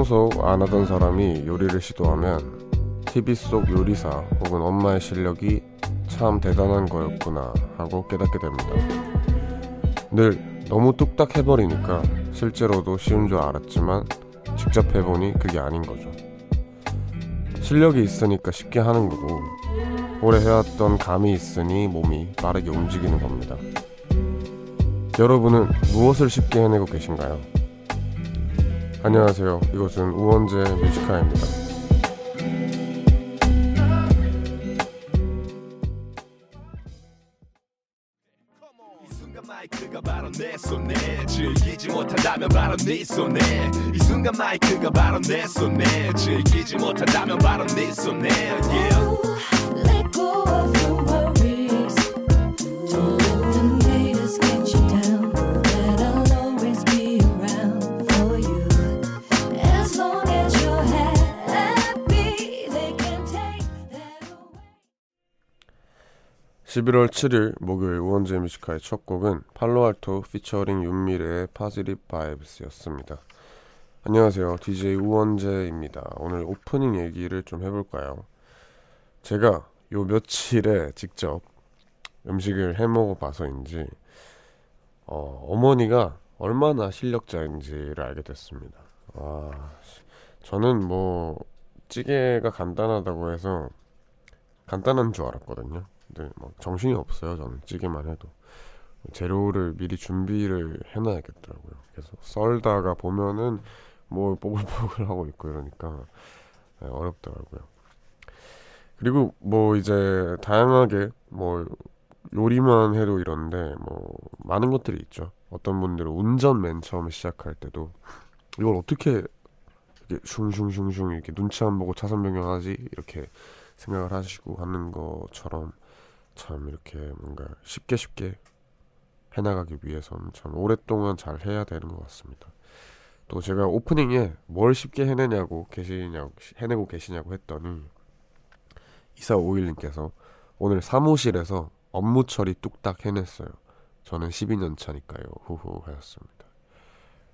평소 안 하던 사람이 요리를 시도하면 TV 속 요리사 혹은 엄마의 실력이 참 대단한 거였구나 하고 깨닫게 됩니다. 늘 너무 뚝딱 해버리니까 실제로도 쉬운 줄 알았지만 직접 해보니 그게 아닌 거죠. 실력이 있으니까 쉽게 하는 거고 오래 해왔던 감이 있으니 몸이 빠르게 움직이는 겁니다. 여러분은 무엇을 쉽게 해내고 계신가요? 안녕하세요. 이곳은 우원재 뮤지카입니다. (11월 7일) 목요일 우원재 Music High의 첫 곡은 팔로알토 피처링 윤미래의 Positive Vibes였습니다 안녕하세요 DJ 우원재입니다 오늘 오프닝 얘기를 좀 해볼까요 제가 요 며칠에 직접 음식을 해 먹어 봐서인지 어, 어머니가 얼마나 실력자인지를 알게 됐습니다. 아, 저는 뭐 찌개가 간단하다고 해서 간단한 줄 알았거든요. 근데 막 정신이 없어요. 저는 찌개만 해도 재료를 미리 준비를 해놔야겠더라고요. 그래서 썰다가 보면은 뭐 뽀글뽀글 하고 있고 이러니까 네, 어렵더라고요. 그리고 뭐 이제 다양하게 뭐 요리만 해도 이런데 뭐 많은 것들이 있죠. 어떤 분들은 운전 맨 처음에 시작할 때도 이걸 어떻게 이렇게 슝슝슝슝 이렇게 눈치 안 보고 차선 변경하지 이렇게 생각을 하시고 하는 것처럼 참 이렇게 뭔가 쉽게 쉽게 해나가기 위해서는 참 오랫동안 잘 해야 되는 것 같습니다. 또 제가 오프닝에 뭘 쉽게 해내냐고 계시냐고 해내고 계시냐고 했더니 이사 오일님께서 오늘 사무실에서 업무 처리 뚝딱 해냈어요. 저는 12년 차니까요. 후후 하셨습니다.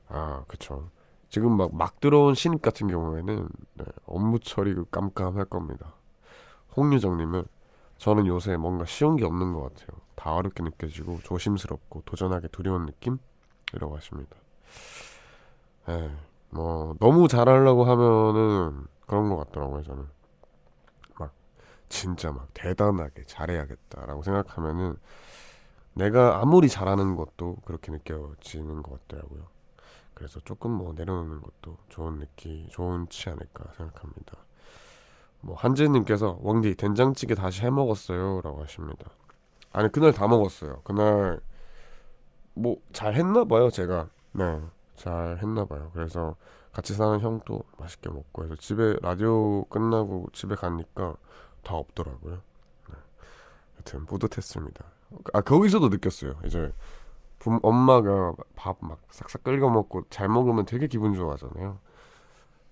아, 그쵸. 지금 막, 막 들어온 신입 같은 경우에는 네, 업무 처리 깜깜할 겁니다. 홍유정님은 저는 요새 뭔가 쉬운 게 없는 것 같아요. 다 어렵게 느껴지고 조심스럽고 도전하기 두려운 느낌? 이라고 하십니다. 에, 뭐 너무 잘하려고 하면은 그런 것 같더라고요. 저는 진짜 막 대단하게 잘해야겠다라고 생각하면은 내가 아무리 잘하는 것도 그렇게 느껴지는 것 같더라고요. 그래서 조금 뭐 내려놓는 것도 좋은 느낌, 좋은치 않을까 생각합니다. 뭐 한재님께서 왕디 된장찌개 다시 해 먹었어요라고 하십니다. 아니 그날 다 먹었어요. 그날 뭐 잘 했나 봐요 제가. 네, 잘 했나 봐요. 그래서 같이 사는 형도 맛있게 먹고 해서 집에 라디오 끝나고 집에 가니까 다 없더라고요. 네. 하여튼 뿌듯했습니다. 아 거기서도 느꼈어요. 이제 부, 엄마가 밥 막 싹싹 끓여 먹고 잘 먹으면 되게 기분 좋아하잖아요.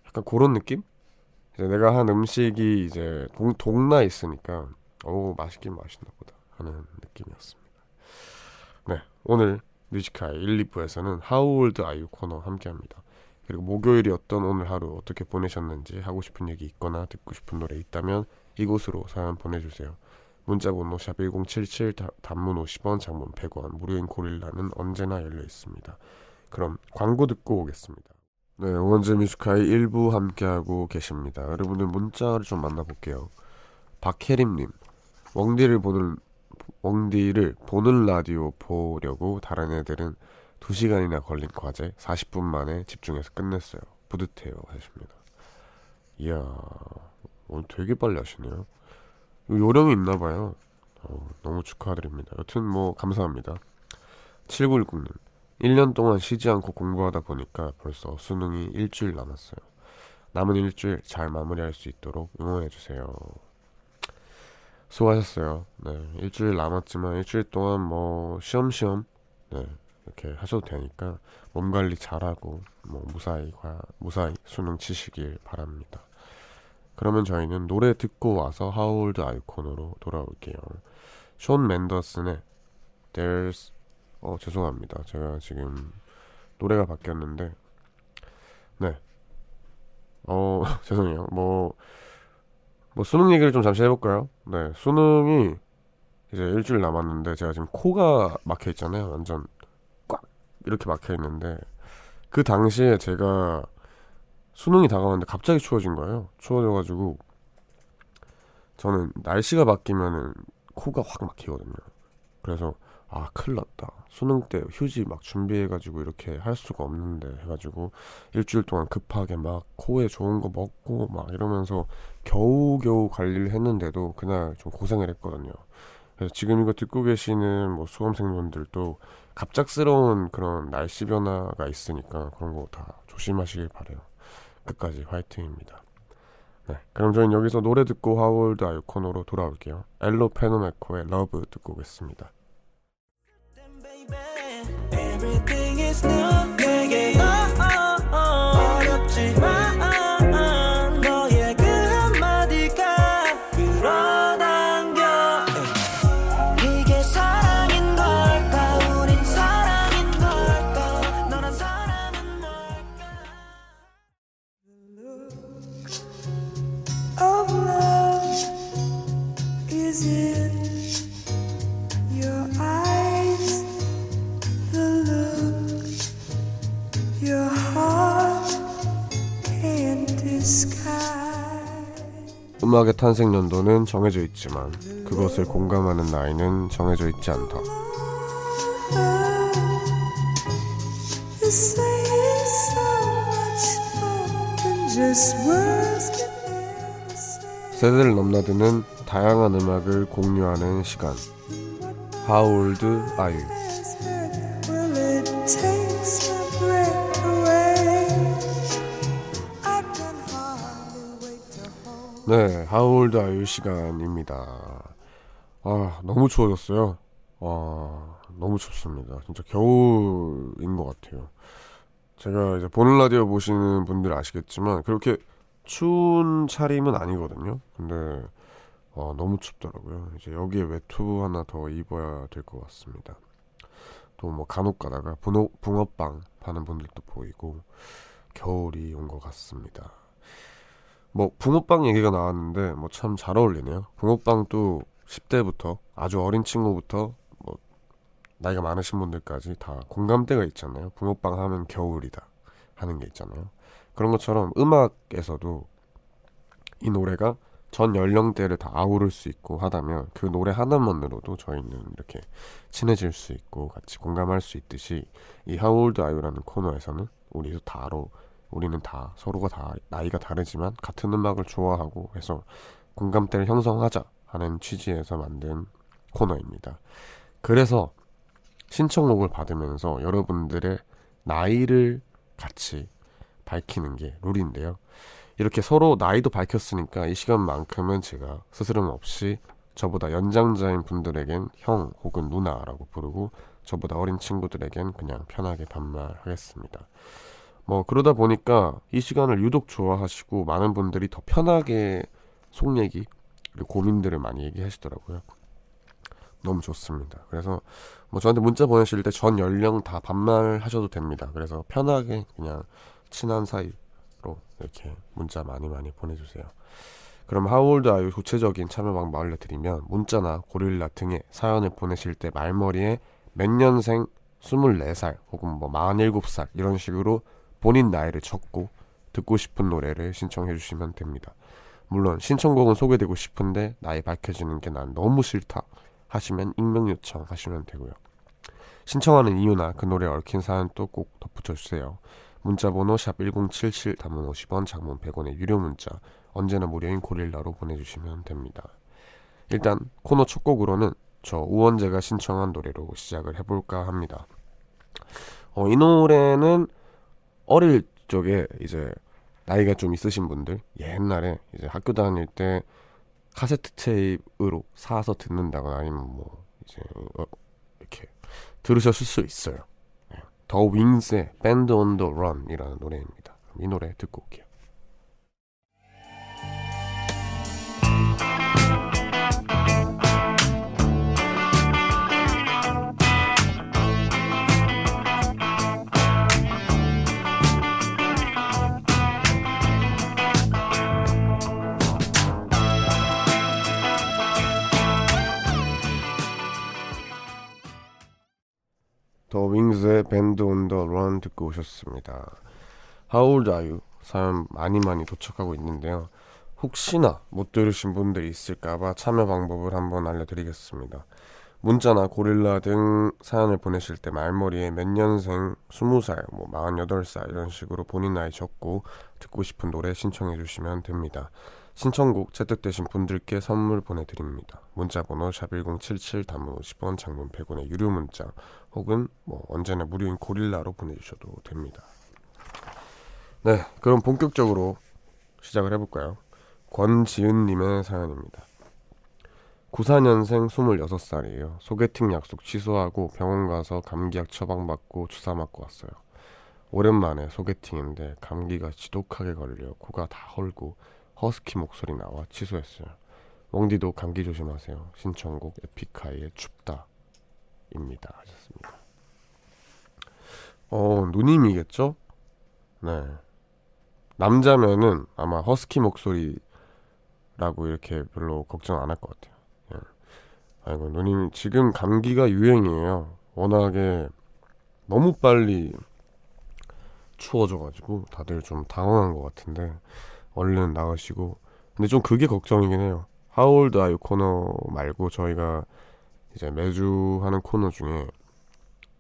약간 그런 느낌? 이제 내가 한 음식이 이제 동, 동나 있으니까 오 맛있긴 맛있나 보다 하는 느낌이었습니다. 네 오늘 뮤지컬 1, 2부에서는 How Old Are You 코너 함께합니다. 그리고 목요일이었던 오늘 하루 어떻게 보내셨는지 하고 싶은 얘기 있거나 듣고 싶은 노래 있다면 이곳으로 사연 보내주세요. 문자번호 샵 1077 단문 50원 장문 100원 무료인 고릴라는 언제나 열려 있습니다. 그럼 광고 듣고 오겠습니다. 네, 원재 Music High의 1부 함께하고 계십니다. 여러분들 문자를 좀 만나볼게요. 박혜림님, 웡디를 보는 웡디를 보는 라디오 보려고 다른 애들은 2시간이나 걸린 과제 40분 만에 집중해서 끝냈어요. 뿌듯해요 하십니다. 이야 오늘 되게 빨리 하시네요. 요령이 있나 봐요. 어, 너무 축하드립니다. 여튼 뭐 감사합니다. 7910님 1년 동안 쉬지 않고 공부하다 보니까 벌써 수능이 일주일 남았어요. 남은 일주일 잘 마무리할 수 있도록 응원해주세요. 수고하셨어요. 네, 일주일 남았지만 일주일 동안 뭐 시험시험 네, 이렇게 하셔도 되니까 몸 관리 잘하고 뭐 무사히 무사히 수능 치시길 바랍니다. 그러면 저희는 노래 듣고 와서 하울드 아이콘으로 돌아올게요. 숀 맨더슨의 There's 어 죄송합니다. 제가 지금 노래가 바뀌었는데 네 어, 죄송해요. 뭐, 뭐 수능 얘기를 좀 잠시 해볼까요? 네, 수능이 이제 일주일 남았는데 제가 지금 코가 막혀 있잖아요. 완전 꽉 이렇게 막혀 있는데 그 당시에 제가 수능이 다가왔는데 갑자기 추워진 거예요. 추워져가지고 저는 날씨가 바뀌면은 코가 확 막히거든요. 그래서 아 큰일 났다. 수능 때 휴지 막 준비해가지고 이렇게 할 수가 없는데 해가지고 일주일 동안 급하게 막 코에 좋은 거 먹고 막 이러면서 겨우겨우 관리를 했는데도 그날 좀 고생을 했거든요. 그래서 지금 이거 듣고 계시는 뭐 수험생분들도 갑작스러운 그런 날씨 변화가 있으니까 그런 거 다 조심하시길 바래요. 끝까지 화이팅입니다. 네, 그럼 저희는 여기서 노래 듣고 How Old Are You 코너로 돌아올게요. 엘로 페노메코의 Love 듣고 오겠습니다. yeah. 음악의 탄생 연도는 정해져 있지만 그것을 공감하는 나이는 정해져 있지 않다. 세대를 넘나드는 다양한 음악을 공유하는 시간. How old are you? 네, 하울드 아유 시간입니다. 아, 너무 추워졌어요. 와, 너무 춥습니다. 진짜 겨울인 것 같아요. 제가 이제 보는 라디오 보시는 분들 아시겠지만, 그렇게 추운 차림은 아니거든요. 근데, 어, 너무 춥더라고요. 이제 여기에 외투 하나 더 입어야 될 것 같습니다. 또 뭐 간혹 가다가 붕어빵 파는 분들도 보이고, 겨울이 온 것 같습니다. 뭐 붕어빵 얘기가 나왔는데 뭐 참 잘 어울리네요. 붕어빵도 10대부터 아주 어린 친구부터 뭐 나이가 많으신 분들까지 다 공감대가 있잖아요. 붕어빵 하면 겨울이다 하는 게 있잖아요. 그런 것처럼 음악에서도 이 노래가 전 연령대를 다 아우를 수 있고 하다면 그 노래 하나만으로도 저희는 이렇게 친해질 수 있고 같이 공감할 수 있듯이 이 How Old Are You라는 코너에서는 우리도 다로 우리는 다 서로가 다 나이가 다르지만 같은 음악을 좋아하고 해서 공감대를 형성하자 하는 취지에서 만든 코너입니다. 그래서 신청곡을 받으면서 여러분들의 나이를 같이 밝히는 게 룰인데요. 이렇게 서로 나이도 밝혔으니까 이 시간만큼은 제가 스스럼 없이 저보다 연장자인 분들에겐 형 혹은 누나라고 부르고 저보다 어린 친구들에겐 그냥 편하게 반말하겠습니다. 뭐 그러다 보니까 이 시간을 유독 좋아하시고 많은 분들이 더 편하게 속 얘기 그리고 고민들을 많이 얘기하시더라고요. 너무 좋습니다. 그래서 뭐 저한테 문자 보내실 때 전 연령 다 반말하셔도 됩니다. 그래서 편하게 그냥 친한 사이로 이렇게 문자 많이 많이 보내주세요. 그럼 하울드 아유 구체적인 참여 방법 알려드리면 문자나 고릴라 등에 사연을 보내실 때 말머리에 몇 년생 24살 혹은 뭐 47살 이런 식으로 본인 나이를 적고 듣고 싶은 노래를 신청해 주시면 됩니다. 물론 신청곡은 소개되고 싶은데 나이 밝혀지는 게 난 너무 싫다 하시면 익명 요청하시면 되고요. 신청하는 이유나 그 노래에 얽힌 사연 또꼭 덧붙여 주세요. 문자 번호 샵 1077 단문 50원 장문 100원의 유료 문자 언제나 무료인 고릴라로 보내주시면 됩니다. 일단 코너 첫 곡으로는 저 우원재가 신청한 노래로 시작을 해볼까 합니다. 어, 이 노래는 어릴 적에 이제 나이가 좀 있으신 분들 옛날에 이제 학교 다닐 때 카세트 테이프로 사서 듣는다거나 아니면 뭐 이제 어, 이렇게 들으셨을 수 있어요. 네. 더 윙스의 밴드 온더 런이라는 노래입니다. 이 노래 듣고 올게요. 더 윙즈의 밴드 온 더 런 듣고 오셨습니다. How old are you? 사연 많이 많이 도착하고 있는데요. 혹시나 못 들으신 분들이 있을까봐 참여 방법을 한번 알려드리겠습니다. 문자나 고릴라 등 사연을 보내실 때 말머리에 몇 년생, 20살, 뭐 48살 이런 식으로 본인 나이 적고 듣고 싶은 노래 신청해 주시면 됩니다. 신청곡 채택되신 분들께 선물 보내드립니다. 문자번호 샵1077 단문 50원 장문 100원의 유료 문자 혹은 뭐 언제나 무료인 고릴라로 보내주셔도 됩니다. 네 그럼 본격적으로 시작을 해볼까요? 권지은님의 사연입니다. 94년생 26살이에요. 소개팅 약속 취소하고 병원 가서 감기약 처방받고 주사 맞고 왔어요. 오랜만에 소개팅인데 감기가 지독하게 걸려 코가 다 헐고 허스키 목소리 나와 취소했어요. 웡디도 감기 조심하세요. 신청곡 에픽하이의 춥다입니다. 하셨습니다. 어 누님이겠죠? 네. 남자면은 아마 허스키 목소리라고 이렇게 별로 걱정 안 할 것 같아요. 아이고 누님 지금 감기가 유행이에요. 워낙에 너무 빨리 추워져가지고 다들 좀 당황한 것 같은데 얼른 나가시고. 근데 좀 그게 걱정이긴 해요. 하울드 아유 코너 말고 저희가 이제 매주 하는 코너 중에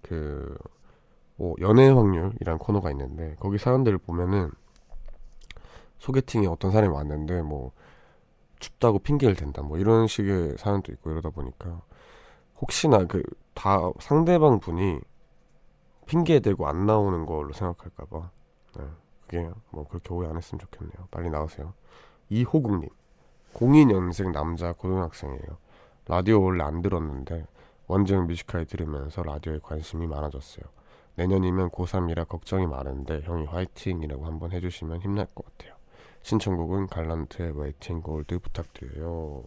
그 뭐 연애 확률이란 코너가 있는데 거기 사연들을 보면은 소개팅에 어떤 사람이 왔는데 뭐 춥다고 핑계를 댄다 뭐 이런 식의 사연도 있고 이러다 보니까 혹시나 그 다 상대방 분이 핑계 대고 안 나오는 걸로 생각할까봐. 네, 그게 뭐 그렇게 오해 안 했으면 좋겠네요 빨리 나오세요 이호국님 02년생 남자 고등학생이에요 라디오 원래 안 들었는데 원재 Music High 들으면서 라디오에 관심이 많아졌어요 내년이면 고3이라 걱정이 많은데 형이 화이팅이라고 한번 해주시면 힘날 것 같아요 신청곡은 Gallant의 Weight in Gold 부탁드려요.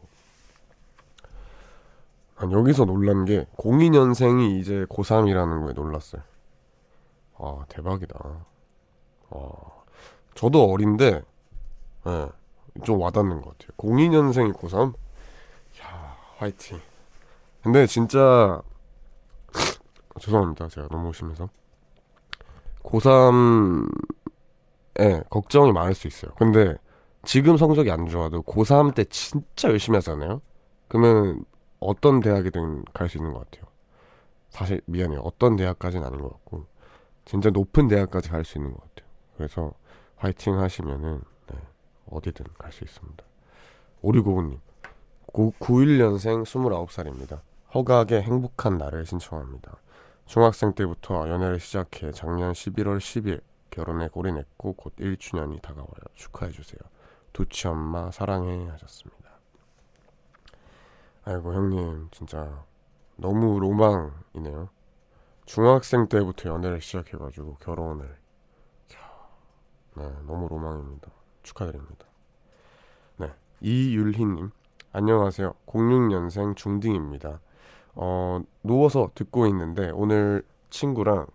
아니, 여기서 놀란 게 02년생이 이제 고3이라는 거에 놀랐어요. 아 대박이다. 아 저도 어린데 네, 좀 와닿는 것 같아요. 02년생이 고3? 야 화이팅. 근데 진짜 죄송합니다. 제가 너무 심해서 고3 예, 걱정이 많을 수 있어요. 근데 지금 성적이 안 좋아도 고3 때 진짜 열심히 하잖아요? 그러면 어떤 대학이든 갈 수 있는 것 같아요. 사실 미안해요. 어떤 대학까지는 아닌 것 같고 진짜 높은 대학까지 갈 수 있는 것 같아요. 그래서 화이팅 하시면은 네, 어디든 갈 수 있습니다. 오리고우님 91년생 29살입니다. 허각의 행복한 날을 신청합니다. 중학생 때부터 연애를 시작해 작년 11월 10일 결혼에 골인했고 곧 1주년이 다가와요. 축하해주세요. 두치 엄마 사랑해 하셨습니다. 아이고 형님 진짜 너무 로망이네요. 중학생 때부터 연애를 시작해가지고 결혼을 네 너무 로망입니다. 축하드립니다. 네 이율희님 안녕하세요. 06년생 중딩입니다. 어 누워서 듣고 있는데 오늘 친구랑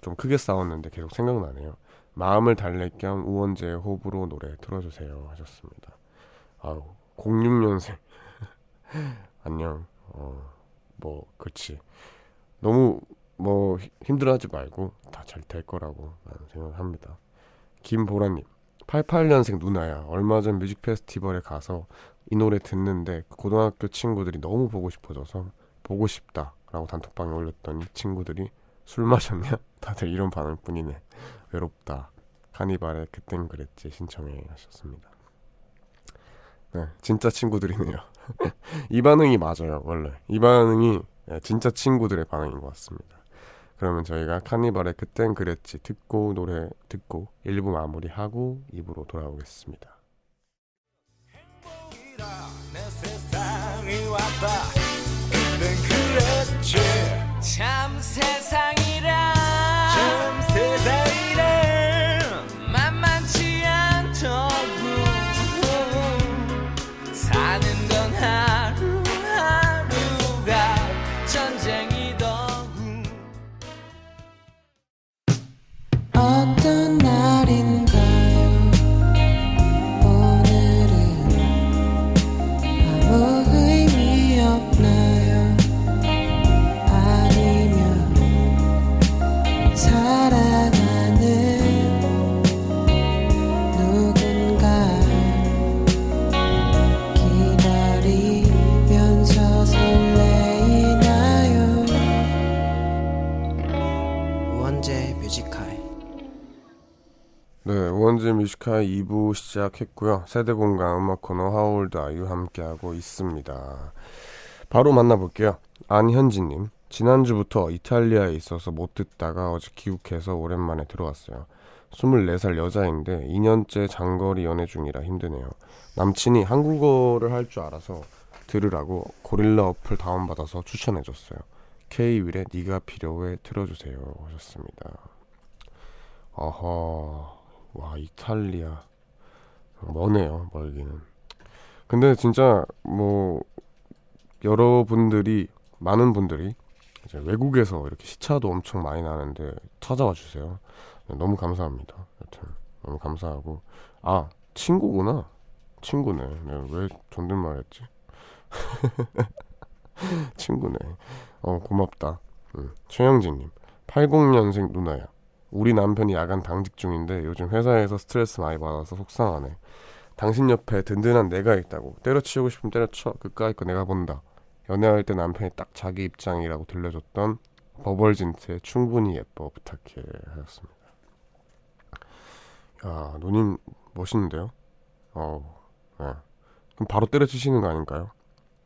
좀 크게 싸웠는데 계속 생각나네요. 마음을 달랠 겸 우원재의 호흡으로 노래 틀어주세요 하셨습니다. 아우 06년생 안녕. 어, 뭐 그렇지. 너무 뭐 힘들어하지 말고 다 잘 될 거라고 생각합니다. 김보라님 88년생 누나야. 얼마 전 뮤직 페스티벌에 가서 이 노래 듣는데 고등학교 친구들이 너무 보고 싶어져서 보고 싶다라고 단톡방에 올렸더니 친구들이 술 마셨냐? 다들 이런 반응 뿐이네. 외롭다. 카니발에 그땐 그랬지 신청해 하셨습니다. 네, 진짜 친구들이네요. 이 반응이 맞아요, 원래. 이 반응이 네, 진짜 친구들의 반응인 것 같습니다. 그러면 저희가 카니발의 그땐 그랬지 듣고 노래 듣고 1부 마무리하고 2부로 돌아오겠습니다. 참 세상 우원재 Music High 네, 우원재 Music High 2부 시작했고요. 세대공감 음악 코너 How Old Are You 함께하고 있습니다. 바로 만나볼게요. 안현진님. 지난주부터 이탈리아에 있어서 못 듣다가 어제 귀국해서 오랜만에 들어왔어요. 24살 여자인데 2년째 장거리 연애 중이라 힘드네요. 남친이 한국어를 할 줄 알아서 들으라고 고릴라 어플 다운받아서 추천해줬어요. K-윌의 네가 필요해 틀어주세요 하셨습니다. 어허 와 이탈리아 머네요 멀기는. 근데 진짜 뭐 여러분들이 많은 분들이 이제 외국에서 이렇게 시차도 엄청 많이 나는데 찾아와 주세요. 너무 감사합니다. 여튼 너무 감사하고 아 친구구나 친구네. 왜 존댓말했지? 친구네. 어 고맙다. 응. 최영진님 80년생 누나야. 우리 남편이 야간 당직 중인데 요즘 회사에서 스트레스 많이 받아서 속상하네. 당신 옆에 든든한 내가 있다고 때려치우고 싶으면 때려쳐 그까이 거 내가 본다. 연애할 때 남편이 딱 자기 입장이라고 들려줬던 버벌진트의 충분히 예뻐 부탁해 하셨습니다. 야 누님 멋있는데요? 어, 네. 그럼 바로 때려치시는 거 아닌가요?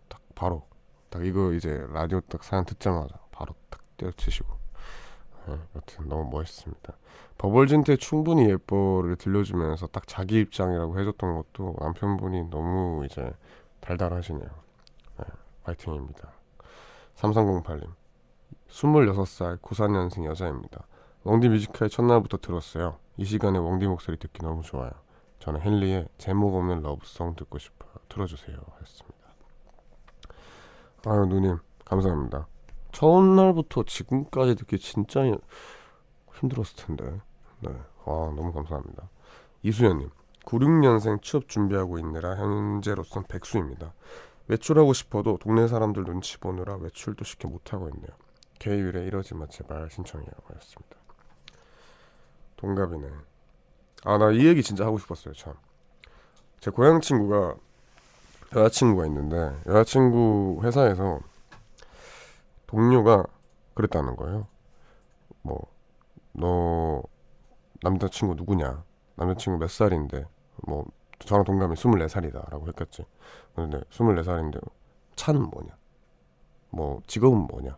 딱 바로 딱 이거 이제 라디오 딱 사연 듣자마자 바로 딱 때려치시고 네, 여튼 너무 멋있습니다. 버벌진트의 충분히 예뻐를 들려주면서 딱 자기 입장이라고 해줬던 것도 남편분이 너무 이제 달달하시네요. 네, 파이팅입니다. 3308님 26살 94년생 여자입니다. 웡디 Music High 첫날부터 들었어요. 이 시간에 웡디 목소리 듣기 너무 좋아요. 저는 헨리의 제목 없는 Love Song 듣고 싶어요. 틀어주세요. 했습니다. 아유 누님 감사합니다. 처음 날부터 지금까지 듣기 진짜 힘들었을 텐데. 네, 와 너무 감사합니다. 이수연님 96년생 취업 준비하고 있느라 현재로선 백수입니다. 외출하고 싶어도 동네 사람들 눈치 보느라 외출도 쉽게 못하고 있네요. 개율에 이러지 마 제발 신청해요. 하였습니다. 동갑이네. 아, 나 이 얘기 진짜 하고 싶었어요, 참. 제 고향 친구가 여자친구가 있는데 여자친구 회사에서 동료가 그랬다는 거예요. 뭐 너 남자친구 누구냐? 남자친구 몇 살인데 뭐 저랑 동갑이 24살이다라고 했겠지. 근데 24살인데 차는 뭐냐? 뭐 직업은 뭐냐?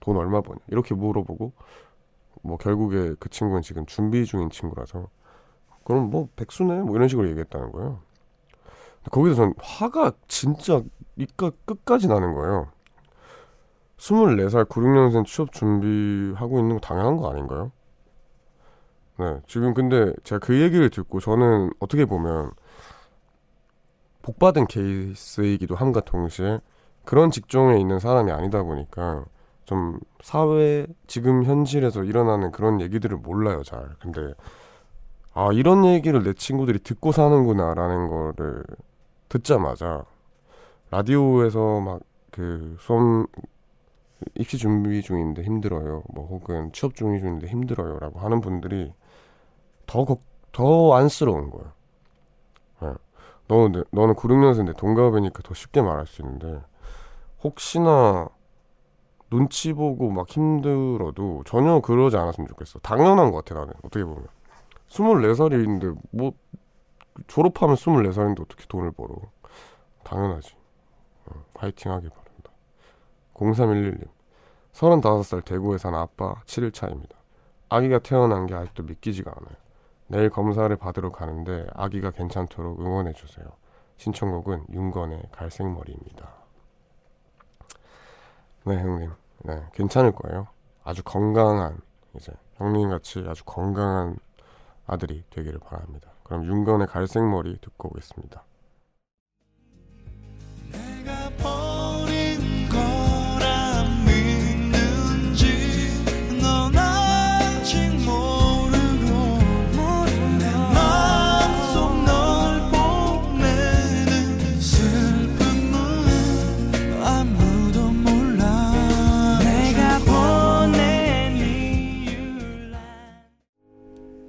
돈 얼마 버냐? 이렇게 물어보고 뭐 결국에 그 친구는 지금 준비 중인 친구라서 그럼 뭐 백수네 뭐 이런 식으로 얘기했다는 거예요. 거기서 전 화가 진짜 이까 끝까지 나는 거예요. 24살 96년생 취업 준비하고 있는 거 당연한 거 아닌가요? 네, 지금 근데 제가 그 얘기를 듣고 저는 어떻게 보면 복받은 케이스이기도 함과 동시에 그런 직종에 있는 사람이 아니다 보니까 좀 사회 지금 현실에서 일어나는 그런 얘기들을 몰라요 잘 근데 아 이런 얘기를 내 친구들이 듣고 사는구나라는 거를 듣자마자 라디오에서 막 그 수험 입시 준비 중인데 힘들어요 뭐 혹은 취업 준비 중인데 힘들어요라고 하는 분들이 더더 안쓰러운 거예요 네. 너는 너는 96년생인데 동갑이니까 더 쉽게 말할 수 있는데 혹시나 눈치 보고 막 힘들어도 전혀 그러지 않았으면 좋겠어. 당연한 것 같아, 나는. 어떻게 보면. 24살인데, 뭐, 졸업하면 24살인데 어떻게 돈을 벌어. 당연하지. 어, 파이팅 하길 바랍니다. 0311님. 35살 대구에 사는 아빠 7일 차입니다. 아기가 태어난 게 아직도 믿기지가 않아요. 내일 검사를 받으러 가는데 아기가 괜찮도록 응원해 주세요. 신청곡은 윤건의 갈색머리입니다. 네, 형님. 네, 괜찮을 거예요. 아주 건강한, 이제, 형님 같이 아주 건강한 아들이 되기를 바랍니다. 그럼 윤건의 갈색머리 듣고 오겠습니다.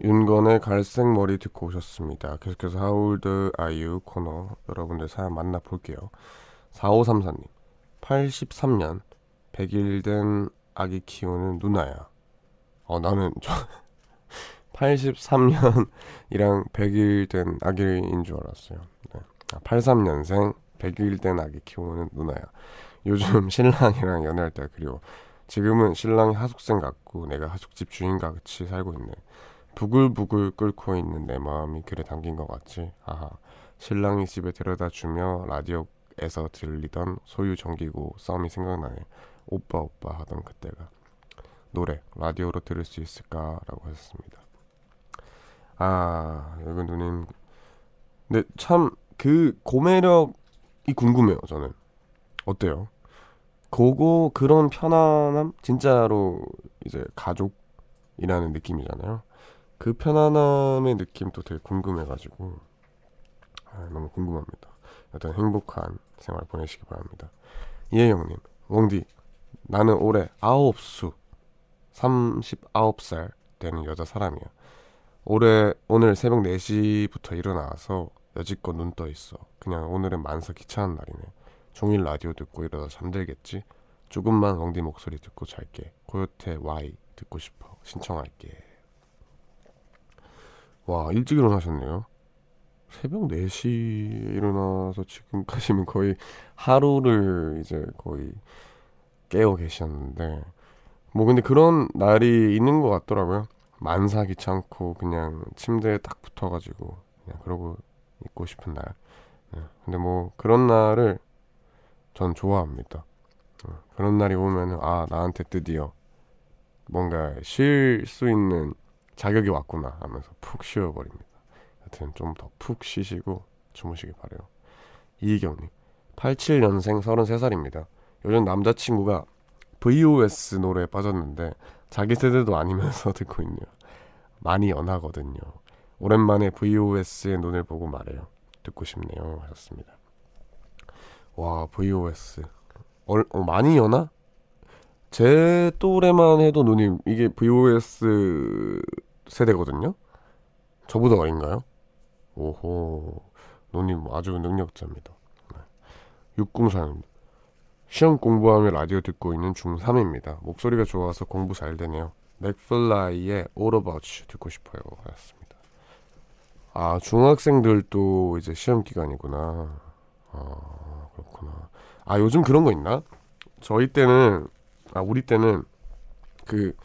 윤건의 갈색 머리 듣고 오셨습니다. 계속해서 하울드 아이유 코너 여러분들 사연 만나볼게요. 4534님 83년 100일 된 아기 키우는 누나야. 어 나는 저 83년이랑 100일 된 아기인 줄 알았어요. 네. 83년생 아, 100일 된 아기 키우는 누나야. 요즘 신랑이랑 연애할 때가 그리워. 지금은 신랑이 하숙생 같고 내가 하숙집 주인과 같이 살고 있네. 부글부글 끓고 있는 내 마음이 그래 담긴 것 같지. 아하. 신랑이 집에 데려다 주며 라디오에서 들리던 소유 정기고 싸움이 생각나네. 오빠 오빠 하던 그때가. 노래 라디오로 들을 수 있을까라고 하셨습니다. 아 여기 누님 근데 참 그 고매력이 궁금해요 저는 어때요? 그거 그런 편안함 진짜로 이제 가족이라는 느낌이잖아요. 그 편안함의 느낌도 되게 궁금해가지고 아, 너무 궁금합니다. 여튼 행복한 생활 보내시기 바랍니다. 이혜영님, 웡디, 나는 올해 아홉 수 39살 되는 여자 사람이야. 올해 오늘 새벽 4시부터 일어나서 여지껏 눈 떠 있어. 그냥 오늘은 만사 귀찮은 날이네. 종일 라디오 듣고 이러다 잠들겠지? 조금만 엉디 목소리 듣고 잘게. 고요태 Y 듣고 싶어. 신청할게. 와, 일찍 일어나셨네요. 새벽 4시 일어나서 지금까지는 거의 하루를 이제 거의 깨어 계셨는데 뭐 근데 그런 날이 있는 것 같더라고요. 만사 귀찮고 그냥 침대에 딱 붙어가지고 그냥 그러고 있고 싶은 날. 네. 근데 뭐 그런 날을 전 좋아합니다. 어, 그런 날이 오면은 아 나한테 드디어 뭔가 쉴 수 있는 자격이 왔구나 하면서 푹 쉬어버립니다. 여튼 좀 더 푹 쉬시고 주무시기 바래요. 이희경님 87년생 33살입니다. 요즘 남자친구가 VOS 노래에 빠졌는데 자기 세대도 아니면서 듣고 있네요. 많이 연하거든요. 오랜만에 VOS의 눈을 보고 말해요. 듣고 싶네요. 하셨습니다. 와, VOS. 어, 어, 많이 연하? 제 또래만 해도 누님, 이게 VOS 세대거든요? 저보다 어린가요? 오호. 누님 아주 능력자입니다. 네. 604님. 시험 공부하며 라디오 듣고 있는 중3입니다. 목소리가 좋아서 공부 잘 되네요. 맥플라이의 All About You 듣고 싶어요. 하였습니다. 아, 중학생들도 이제 시험 기간이구나. 아, 그렇구나. 아, 요즘 그런 거 있나? 저희 때는, 아, 우리 때는, 그,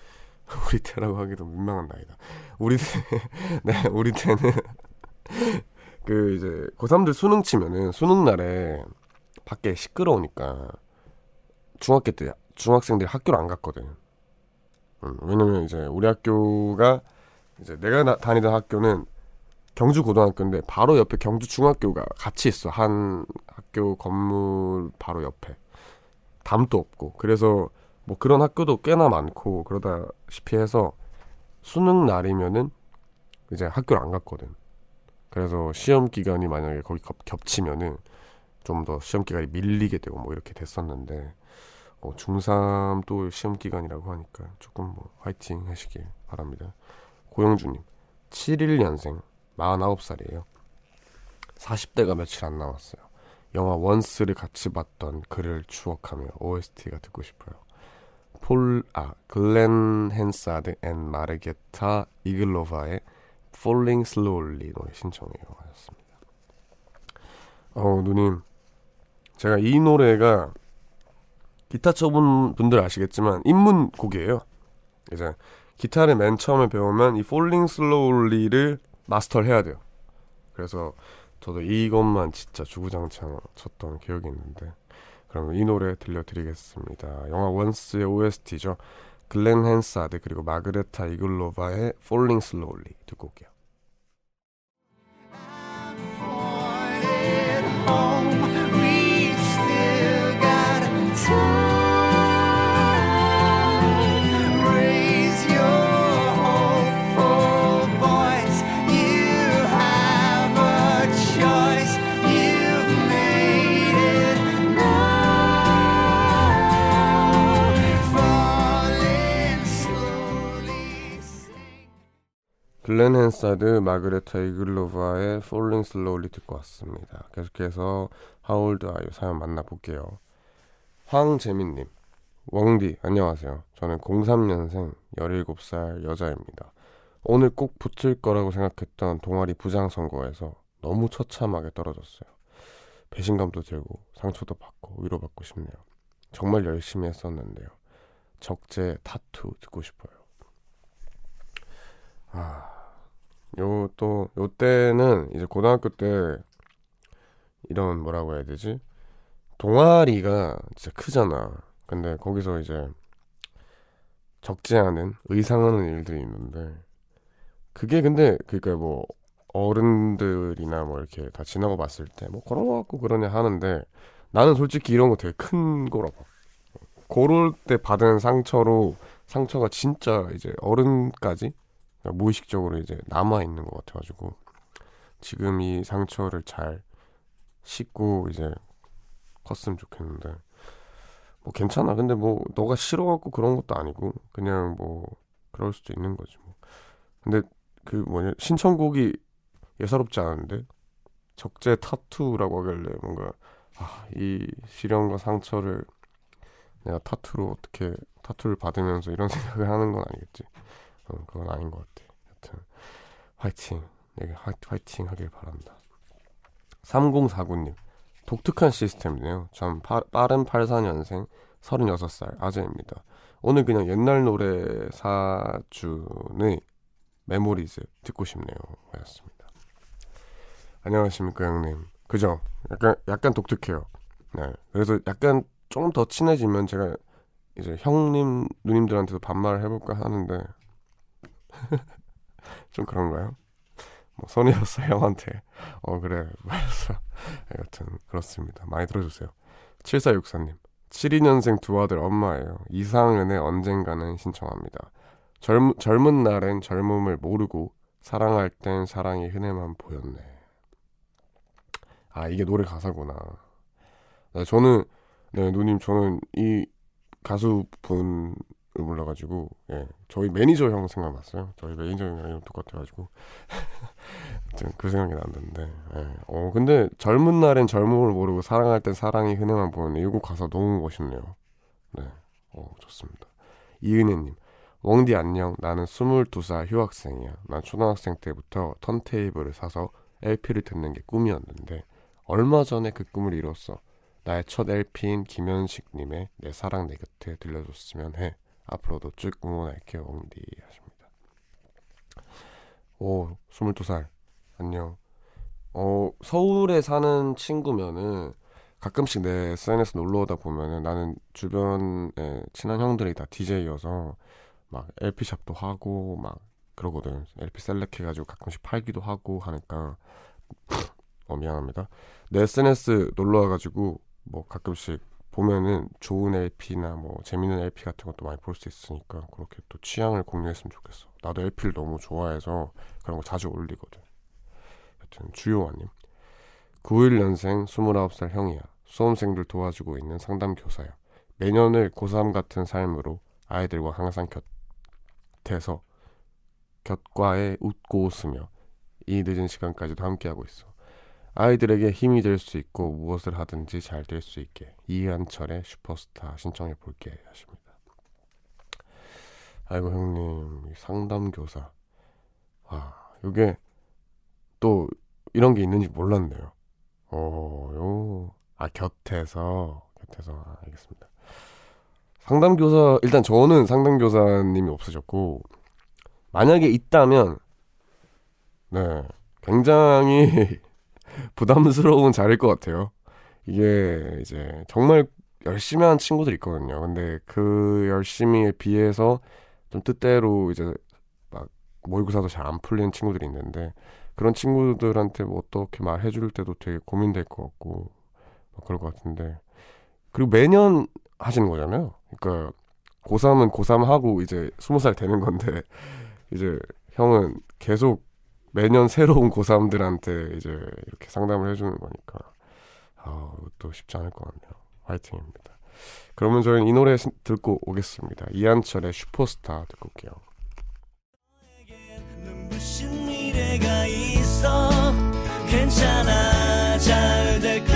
우리 때라고 하기도 민망한 나이다. 우리 때, 네, 우리 때는, 그, 이제, 고3들 수능 치면은, 수능 날에, 밖에 시끄러우니까, 중학교 때 중학생들이 학교를 안 갔거든. 음, 왜냐면 이제 우리 학교가 이제 내가 나, 다니던 학교는 경주 고등학교인데 바로 옆에 경주 중학교가 같이 있어. 한 학교 건물 바로 옆에. 담도 없고. 그래서 뭐 그런 학교도 꽤나 많고 그러다시피 해서 수능 날이면은 이제 학교를 안 갔거든. 그래서 시험 기간이 만약에 거기 겹치면은 좀 더 시험 기간이 밀리게 되고 뭐 이렇게 됐었는데 어, 중3 또 시험 기간이라고 하니까 조금 뭐 화이팅 하시길 바랍니다. 고영주님, 71년생, 49살이에요. 40대가 며칠 안 남았어요. 영화 원스를 같이 봤던 그를 추억하며 OST가 듣고 싶어요. Fall, 아, Glen Hansard and Marketa Irglova의 Falling Slowly 노래 신청해요. 하셨습니다. 어, 누님, 제가 이 노래가 기타 쳐본 분들 아시겠지만 입문곡이에요. 이제 기타를 맨 처음에 배우면 이 Falling Slowly를 마스터를 해야 돼요. 그래서 저도 이것만 진짜 주구장창 쳤던 기억이 있는데 그러면 이 노래 들려드리겠습니다. 영화 원스의 OST죠. 글렌 헨사드 그리고 마그레타 이글로바의 Falling Slowly 듣고 올게요. 글렌 헨사드, 마그레타 이글로바의 Falling Slowly 듣고 왔습니다. 계속해서 How old are you? 사연 만나볼게요. 황재민님, 웡디, 안녕하세요. 저는 03년생 17살 여자입니다. 오늘 꼭 붙을 거라고 생각했던 동아리 부장 선거에서 너무 처참하게 떨어졌어요. 배신감도 들고 상처도 받고 위로받고 싶네요. 정말 열심히 했었는데요. 적재 타투 듣고 싶어요. 아, 요 또, 요 때는 이제 고등학교 때 이런 뭐라고 해야 되지? 동아리가 진짜 크잖아. 근데 거기서 이제 적지 않은 의상하는 일들이 있는데 그게 근데 그니까 뭐 어른들이나 뭐 이렇게 다 지나고 봤을 때 뭐 그런 거 같고 그러냐 하는데 나는 솔직히 이런 거 되게 큰 거라고 고럴 때 받은 상처로 상처가 진짜 이제 어른까지 무의식적으로 이제 남아 있는 것 같아가지고 지금 이 상처를 잘 씻고 이제 컸으면 좋겠는데. 뭐 괜찮아. 근데 뭐 너가 싫어갖고 그런 것도 아니고 그냥 뭐 그럴 수도 있는 거지 뭐. 근데 그 뭐냐 신청곡이 예사롭지 않은데? 적재 타투라고 하길래 뭔가 아, 이 시련과 상처를 내가 타투로 어떻게 타투를 받으면서 이런 생각을 하는 건 아니겠지. 어, 그건 아닌 것 같아. 여튼 화이팅. 내가 화, 화이팅 하길 바란다. 3049님 독특한 시스템이네요. 전 파, 빠른 84년생 36살 아재입니다. 오늘 그냥 옛날 노래 사준의 Memories 듣고 싶네요. 하였습니다. 안녕하십니까 형님. 그죠? 약간 약간 독특해요. 네. 그래서 약간 조금 더 친해지면 제가 이제 형님 누님들한테도 반말을 해볼까 하는데 좀 그런가요? 뭐 손이었어 형한테 어 그래 말했어 여튼 그렇습니다. 많이 들어주세요. 7464님 72년생 두 아들 엄마예요. 이상은의 언젠가는 신청합니다. 젊, 젊은 날엔 젊음을 모르고 사랑할 땐 사랑이 흔해만 보였네. 아 이게 노래 가사구나. 네, 저는 네 누님 저는 이 가수분 몰라가지고 예 저희 매니저 형 생각났어요. 저희 매니저 형이랑 똑같아가지고 그 생각이 났는데 예. 어 근데 젊은 날엔 젊음을 모르고 사랑할 땐 사랑이 흔해만 보는데 이거 가사 너무 멋있네요. 네, 어 좋습니다. 이은혜님 웡디 안녕 나는 22살 휴학생이야. 난 초등학생 때부터 턴테이블을 사서 LP를 듣는 게 꿈이었는데 얼마 전에 그 꿈을 이뤘어. 나의 첫 LP인 김현식님의 내 사랑 내 곁에 들려줬으면 해. 앞으로도 쭉 응원할게요, 옹디 하십니다. 오, 22살. 안녕. 어, 서울에 사는 친구면은 가끔씩 내 SNS 놀러 오다 보면은 나는 주변에 친한 형들이 다 DJ여서 막 LP샵도 하고 막 그러거든. LP 셀렉 해가지고 가끔씩 팔기도 하고 하니까 어, 미안합니다. 내 SNS 놀러 와가지고 뭐 가끔씩 보면은 좋은 LP나 뭐 재밌는 LP 같은 것도 많이 볼 수 있으니까 그렇게 또 취향을 공유했으면 좋겠어. 나도 LP를 너무 좋아해서 그런 거 자주 올리거든. 여튼 주요원님 91년생 29살 형이야. 수험생들 도와주고 있는 상담 교사야. 매년을 고3 같은 삶으로 아이들과 항상 곁에서 곁과에 웃고 웃으며 이 늦은 시간까지도 함께하고 있어. 아이들에게 힘이 될 수 있고 무엇을 하든지 잘 될 수 있게 이한철의 슈퍼스타 신청해 볼게 하십니다. 아이고 형님 상담 교사 아 이게 또 이런 게 있는지 몰랐네요. 어요 아 곁에서 곁에서 아, 알겠습니다. 상담 교사 일단 저는 상담 교사님이 없으셨고 만약에 있다면 네 굉장히 부담스러운 자리일 것 같아요. 이게 이제 정말 열심히 한 친구들 있거든요. 근데 그 열심히에 비해서 좀 뜻대로 이제 막 모의고사도 잘 안 풀리는 친구들이 있는데 그런 친구들한테 뭐 어떻게 말해줄 때도 되게 고민될 것 같고 막 그럴 것 같은데 그리고 매년 하시는 거잖아요. 그러니까 고3은 고3 하고 이제 20살 되는 건데 이제 형은 계속 매년 새로운 고3들한테 이제 이렇게 상담을 해주는 거니까 아, 이것도 쉽지 않을 것 같네요. 화이팅입니다. 그러면 저희는 이 노래 듣고 오겠습니다. 이한철의 슈퍼스타 듣고 올게요. 괜찮아 잘 될 거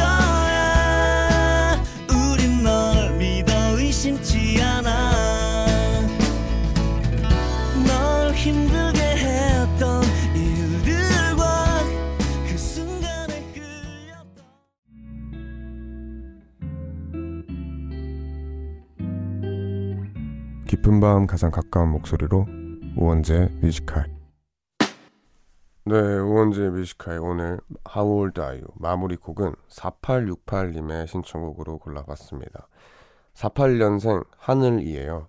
깊은 밤 가장 가까운 목소리로 우원재 Music High 네, 우원재 Music High 오늘 How Old Are You 마무리 곡은 4868님의 신청곡으로 골라봤습니다. 48년생 하늘이에요.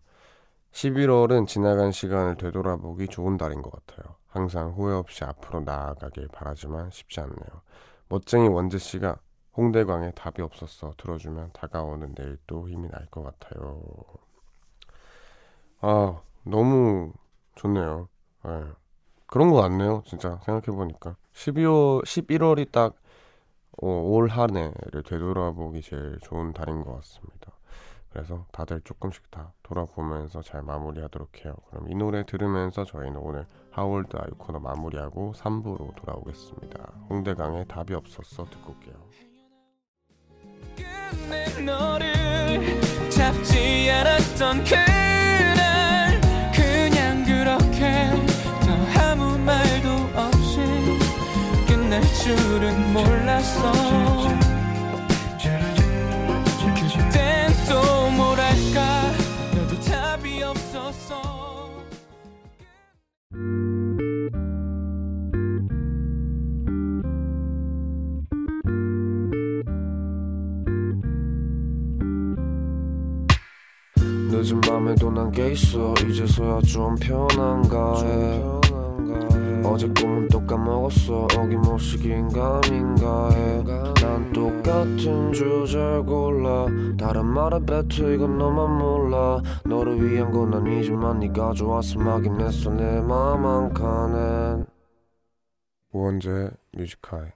11월은 지나간 시간을 되돌아보기 좋은 달인 것 같아요. 항상 후회 없이 앞으로 나아가길 바라지만 쉽지 않네요. 멋쟁이 원재 씨가 홍대광의 답이 없었어 들어주면 다가오는 내일 또 힘이 날 것 같아요. 아 너무 좋네요. 네. 그런 거 같네요. 진짜 생각해보니까 12월 11월이 딱 어, 올한 해를 되돌아보기 제일 좋은 달인 것 같습니다. 그래서 다들 조금씩 다 돌아보면서 잘 마무리하도록 해요. 그럼 이 노래 들으면서 저희는 오늘 하월드 아이 코너 마무리하고 3부로 돌아오겠습니다. 홍대강의 답이 없었어 듣고 올게요. 잡지 않았던 그 줄은 몰랐어. 늦은 밤에도 난 게 있어. 이제서야 좀 편한가 해 어제 꿈은 또 까먹었어. 어김없이 긴가민가 해난 똑같은 주제를 골라. 다른 말에 뱉어 이건 너만 몰라. 너를 위한 건 아니지만 네가 좋아서 막긴 했어. 내 맘 한 칸엔. 우원재 뮤지컬?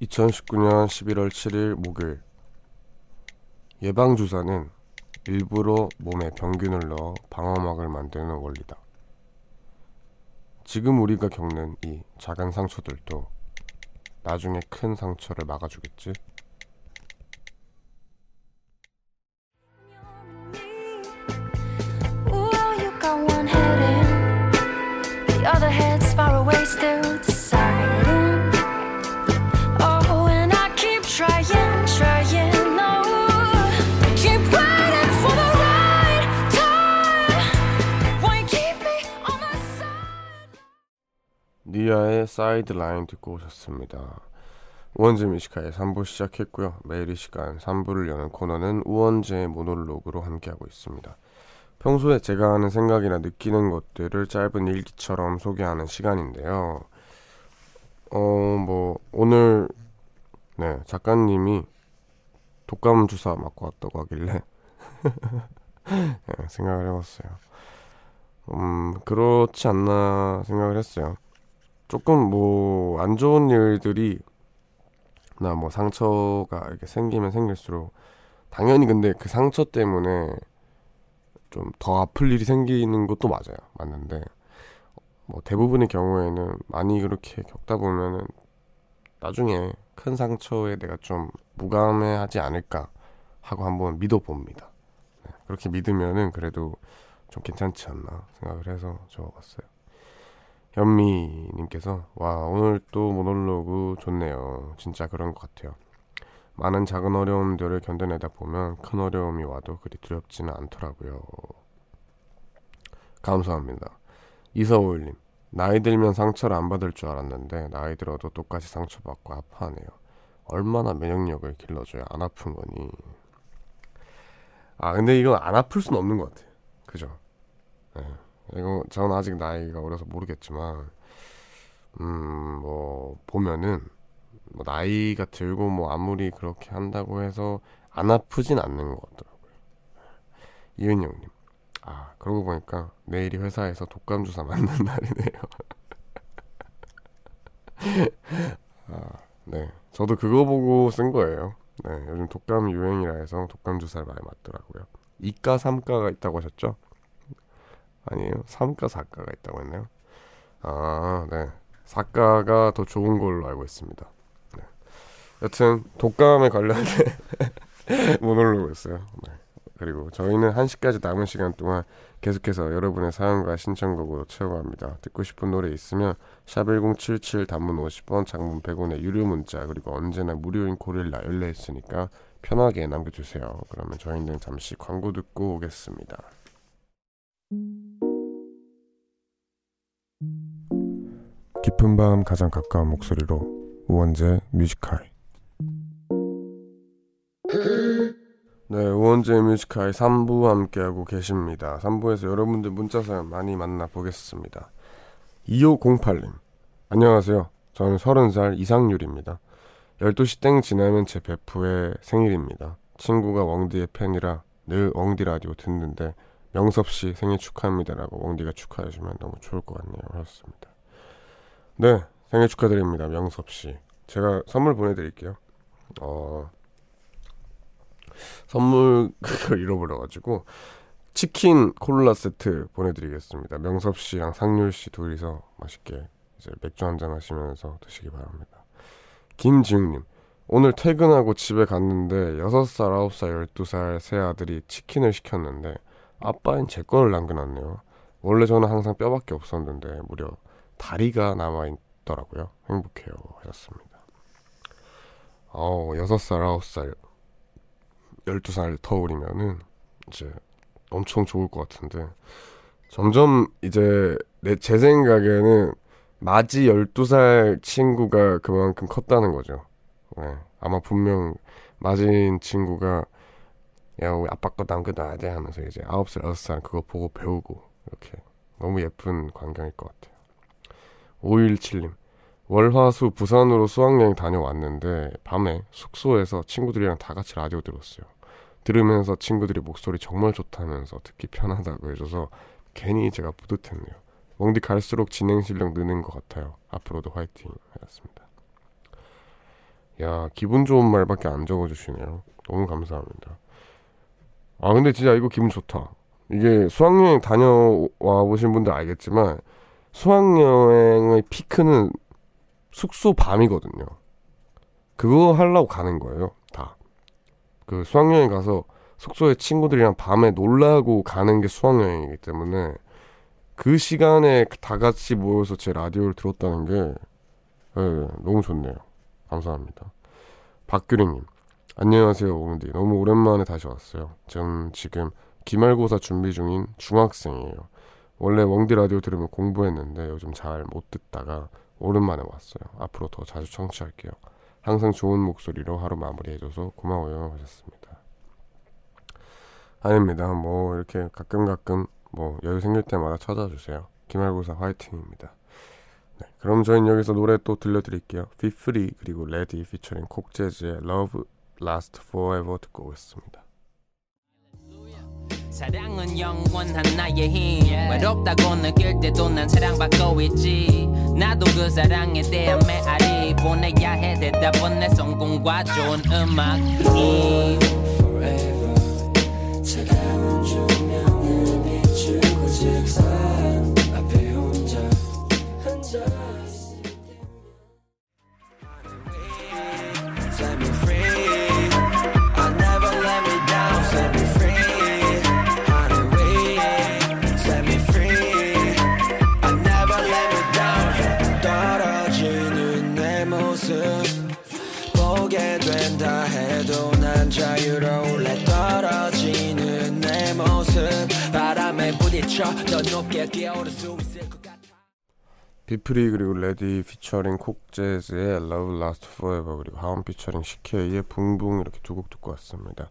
2019년 11월 7일 목요일 예방주사는 일부러 몸에 병균을 넣어 방어막을 만드는 원리다. 지금 우리가 겪는 이 작은 상처들도 나중에 큰 상처를 막아주겠지? 사이드라인 듣고 오셨습니다. 우원재 미시카의 3부 시작했고요. 매일 이 시간 3부를 여는 코너는 우원재의 모놀로그로 함께하고 있습니다. 평소에 제가 하는 생각이나 느끼는 것들을 짧은 일기처럼 소개하는 시간인데요. 어, 뭐, 오늘, 네, 작가님이 독감 주사 맞고 왔다고 하길래, 네, 생각을 해봤어요. 음, 그렇지 않나 생각을 했어요. 조금 뭐 안 좋은 일들이 나뭐 상처가 이렇게 생기면 생길수록 당연히 근데 그 상처 때문에 좀 더 아플 일이 생기는 것도 맞아요. 맞는데 뭐 대부분의 경우에는 많이 그렇게 겪다 보면은 나중에 큰 상처에 내가 좀 무감해하지 않을까 하고 한번 믿어봅니다. 네, 그렇게 믿으면은 그래도 좀 괜찮지 않나 생각을 해서 적어봤어요. 현미님께서 와 오늘 또 모놀로그 좋네요. 진짜 그런 것 같아요. 많은 작은 어려움들을 견뎌내다 보면 큰 어려움이 와도 그리 두렵지는 않더라고요. 감사합니다. 이서울님 나이 들면 상처를 안 받을 줄 알았는데 나이 들어도 똑같이 상처받고 아파하네요. 얼마나 면역력을 길러줘야 안 아픈 거니. 아 근데 이건 안 아플 수는 없는 것 같아요. 그죠? 네. 이거 저는 아직 나이가 어려서 모르겠지만 음 뭐 보면은 뭐 나이가 들고 뭐 아무리 그렇게 한다고 해서 안 아프진 않는 것 같더라고요. 이은영님, 아 그러고 보니까 내일이 회사에서 독감 주사 맞는 날이네요. 아, 네, 저도 그거 보고 쓴 거예요. 네, 요즘 독감 유행이라 해서 독감 주사를 많이 맞더라고요. 이과 삼과가 있다고 하셨죠? 아니에요. 3가 4가가 있다고 했나요? 아, 네. 4가가 더 좋은 걸로 알고 있습니다. 네. 여튼 독감에 관련된 모놀로그였어요. 네. 그리고 저희는 1시까지 남은 시간 동안 계속해서 여러분의 사연과 신청곡으로 채워갑니다. 듣고 싶은 노래 있으면 샵1077 단문 50원 장문 100원의 유료 문자 그리고 언제나 무료인 고릴라 열려 있으니까 편하게 남겨주세요. 그러면 저희는 잠시 광고 듣고 오겠습니다. 깊은 밤 가장 가까운 목소리로 우원재 Music High 네, 우원재 Music High 3부 함께하고 계십니다. 3부에서 여러분들 문자 사연 많이 만나보겠습니다. 2508님 안녕하세요. 저는 30살 이상률입니다. 12시 땡 지나면 제 베프의 생일입니다. 친구가 웡디의 팬이라 늘 웡디 라디오 듣는데 명섭 씨 생일 축하합니다라고 웡디가 축하해 주면 너무 좋을 것 같네요. 하셨습니다. 네, 생일 축하드립니다. 명섭 씨. 제가 선물 보내드릴게요. 어, 선물 그걸 잃어버려가지고 치킨 콜라 세트 보내드리겠습니다. 명섭 씨랑 상률 씨 둘이서 맛있게 이제 맥주 한잔 하시면서 드시기 바랍니다. 김지웅님, 오늘 퇴근하고 집에 갔는데 6살, 9살, 12살 새 아들이 치킨을 시켰는데 아빠인 제 거를 남겨놨네요. 원래 저는 항상 뼈밖에 없었는데 무려 다리가 남아있더라고요. 행복해요. 하셨습니다. 어, 6살, 9살, 12살 터울이면은 이제 엄청 좋을 것 같은데 점점 이제 내 제 생각에는 맞이 12살 친구가 그만큼 컸다는 거죠. 네. 아마 분명 맞은 친구가 야, 우리 아빠 거 남겨놔야 돼 하면서 이제 9살, 6살 그거 보고 배우고 이렇게 너무 예쁜 광경일 것 같아요. 517님. 월화수 부산으로 수학여행 다녀왔는데 밤에 숙소에서 친구들이랑 다 같이 라디오 들었어요. 들으면서 친구들이 목소리 정말 좋다면서 듣기 편하다고 해줘서 괜히 제가 뿌듯했네요. 웡디 갈수록 진행 실력 느는 것 같아요. 앞으로도 화이팅 하였습니다. 야 기분 좋은 말밖에 안 적어주시네요. 너무 감사합니다. 아 근데 진짜 이거 기분 좋다. 이게 수학여행 다녀와 보신 분들 알겠지만 수학여행의 피크는 숙소 밤이거든요. 그거 하려고 가는 거예요. 다. 그 수학여행 가서 숙소에 친구들이랑 밤에 놀라고 가는 게 수학여행이기 때문에 그 시간에 다 같이 모여서 제 라디오를 들었다는 게 네, 너무 좋네요. 감사합니다. 박규리님, 안녕하세요, 오은디. 너무 오랜만에 다시 왔어요. 전 지금 기말고사 준비 중인 중학생이에요. 원래 웡디 라디오 들으면 공부했는데 요즘 잘 못 듣다가 오랜만에 왔어요. 앞으로 더 자주 청취할게요. 항상 좋은 목소리로 하루 마무리해줘서 고마워요 하셨습니다. 아닙니다. 뭐 이렇게 가끔 가끔 뭐 여유 생길 때마다 찾아주세요. 기말고사 화이팅입니다. 네, 그럼 저희는 여기서 노래 또 들려드릴게요. B-Free 그리고 Reddy 피처링 Cokejazz의 Love Last Forever 듣고 오겠습니다. 사랑은 영원한 나의 힘. 외롭다고 느낄 때도 난 사랑받고 있지. 나도 그 사랑에 대한 메아리 보내야 해. 대답은 내 성공과 좋은 음악 이 더 높게 뛰어오를 수 있을 것 같아 B-Free 그리고 Reddy 피처링 Cokejazz의 Love Last Forever 그리고 하온 피처링 Sik-K의 붕붕 이렇게 두 곡 듣고 왔습니다.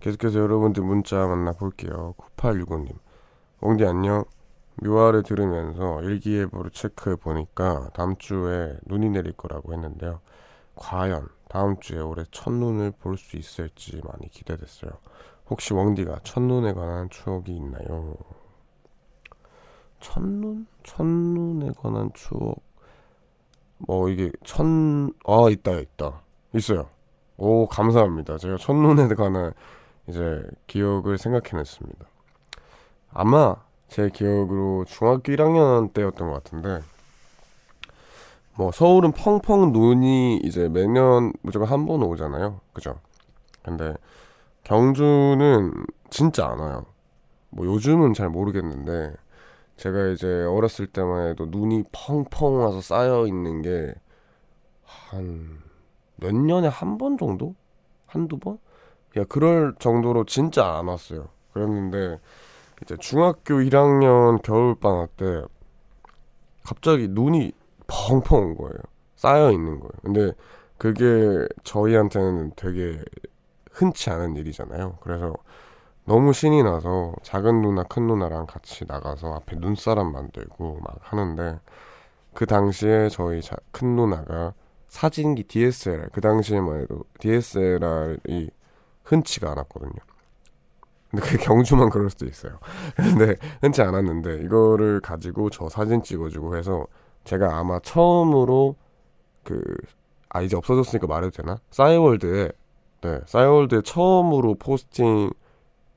계속해서 여러분들 문자 만나볼게요. 9865님 웡디 안녕 뮤하를 들으면서 일기예보를 체크해 보니까 다음 주에 눈이 내릴 거라고 했는데요. 과연 다음 주에 올해 첫눈을 볼 수 있을지 많이 기대됐어요. 혹시 웡디가 첫눈에 관한 추억이 있나요? 첫눈? 첫눈에 관한 추억. 뭐, 이게, 첫, 아, 있다, 있다. 있어요. 오, 감사합니다. 제가 첫눈에 관한 이제 기억을 생각해냈습니다. 아마 제 기억으로 중학교 1학년 때였던 것 같은데, 뭐, 서울은 펑펑 눈이 이제 매년 무조건 한 번 오잖아요. 그죠? 근데, 경주는 진짜 안 와요. 뭐 요즘은 잘 모르겠는데 제가 이제 어렸을 때만 해도 눈이 펑펑 와서 쌓여 있는 게 한 몇 년에 한 번 정도? 한두 번? 야, 그럴 정도로 진짜 안 왔어요. 그랬는데 이제 중학교 1학년 겨울 방학 때 갑자기 눈이 펑펑 온 거예요. 쌓여 있는 거예요. 근데 그게 저희한테는 되게 흔치 않은 일이잖아요. 그래서 너무 신이 나서 작은 누나 큰 누나랑 같이 나가서 앞에 눈사람 만들고 막 하는데 그 당시에 저희 자, 큰 누나가 사진기 DSLR 그 당시에만 해도 DSLR이 흔치가 않았거든요. 근데 그 경주만 그럴 수도 있어요. 근데 흔치 않았는데 이거를 가지고 저 사진 찍어주고 해서 제가 아마 처음으로 그 아 이제 없어졌으니까 말해도 되나? 싸이월드에 네 싸이월드에 처음으로 포스팅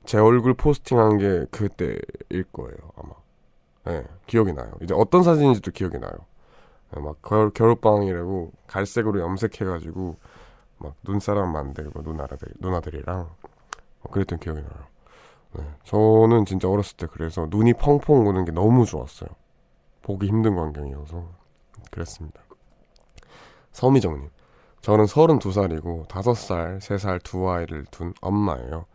제 얼굴 포스팅한 게 그때일 거예요 아마. 네 기억이 나요. 이제 어떤 사진인지도 기억이 나요. 네, 막 겨울 겨울방이라고 갈색으로 염색해가지고 막 눈사람 만들고 누나들 누나들이랑 뭐 그랬던 기억이 나요. 네, 저는 진짜 어렸을 때 그래서 눈이 펑펑 오는 게 너무 좋았어요. 보기 힘든 광경이어서 그랬습니다. 서미정님, 저는 32살이고 5살, 3살 두 아이를 둔 엄마예요.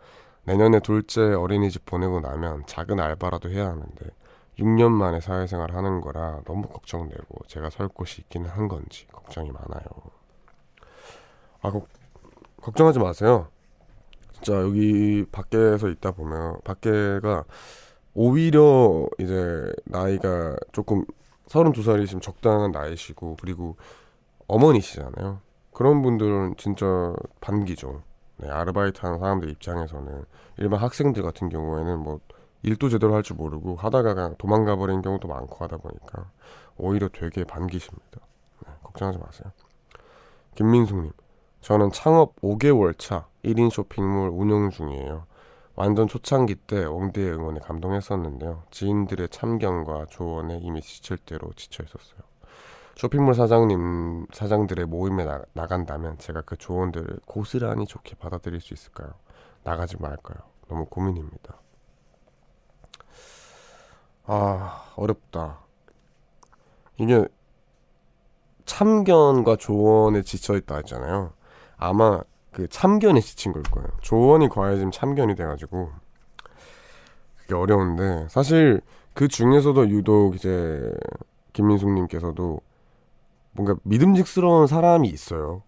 내년에 둘째 어린이집 보내고 나면 작은 알바라도 해야 하는데 6년 만에 사회생활 하는 거라 너무 걱정되고 제가 설 곳이 있기는 한 건지 걱정이 많아요. 아, 거, 걱정하지 마세요. 진짜 여기 밖에서 있다 보면 밖에가 오히려 이제 나이가 조금 32살이시면 적당한 나이시고 그리고 어머니시잖아요. 그런 분들은 진짜 반기죠. 네, 아르바이트 하는 사람들 입장에서는 일반 학생들 같은 경우에는 뭐 일도 제대로 할 줄 모르고 하다가 그냥 도망가 버린 경우도 많고 하다 보니까 오히려 되게 반기십니다. 네, 걱정하지 마세요. 김민숙님, 저는 창업 5개월 차 1인 쇼핑몰 운영 중이에요. 완전 초창기 때 옹대의 응원에 감동했었는데요. 지인들의 참견과 조언에 이미 지칠 대로 지쳐 있었어요. 쇼핑몰 사장님, 사장들의 모임에 나, 나간다면 제가 그 조언들을 고스란히 좋게 받아들일 수 있을까요? 나가지 말까요? 너무 고민입니다. 아, 어렵다. 이게 참견과 조언에 지쳐 있다 했잖아요. 아마 그 참견에 지친 걸 거예요. 조언이 과해지면 참견이 돼가지고 그게 어려운데 사실 그 중에서도 유독 이제 김민숙님께서도 뭔가 믿음직스러운 사람이 있어요.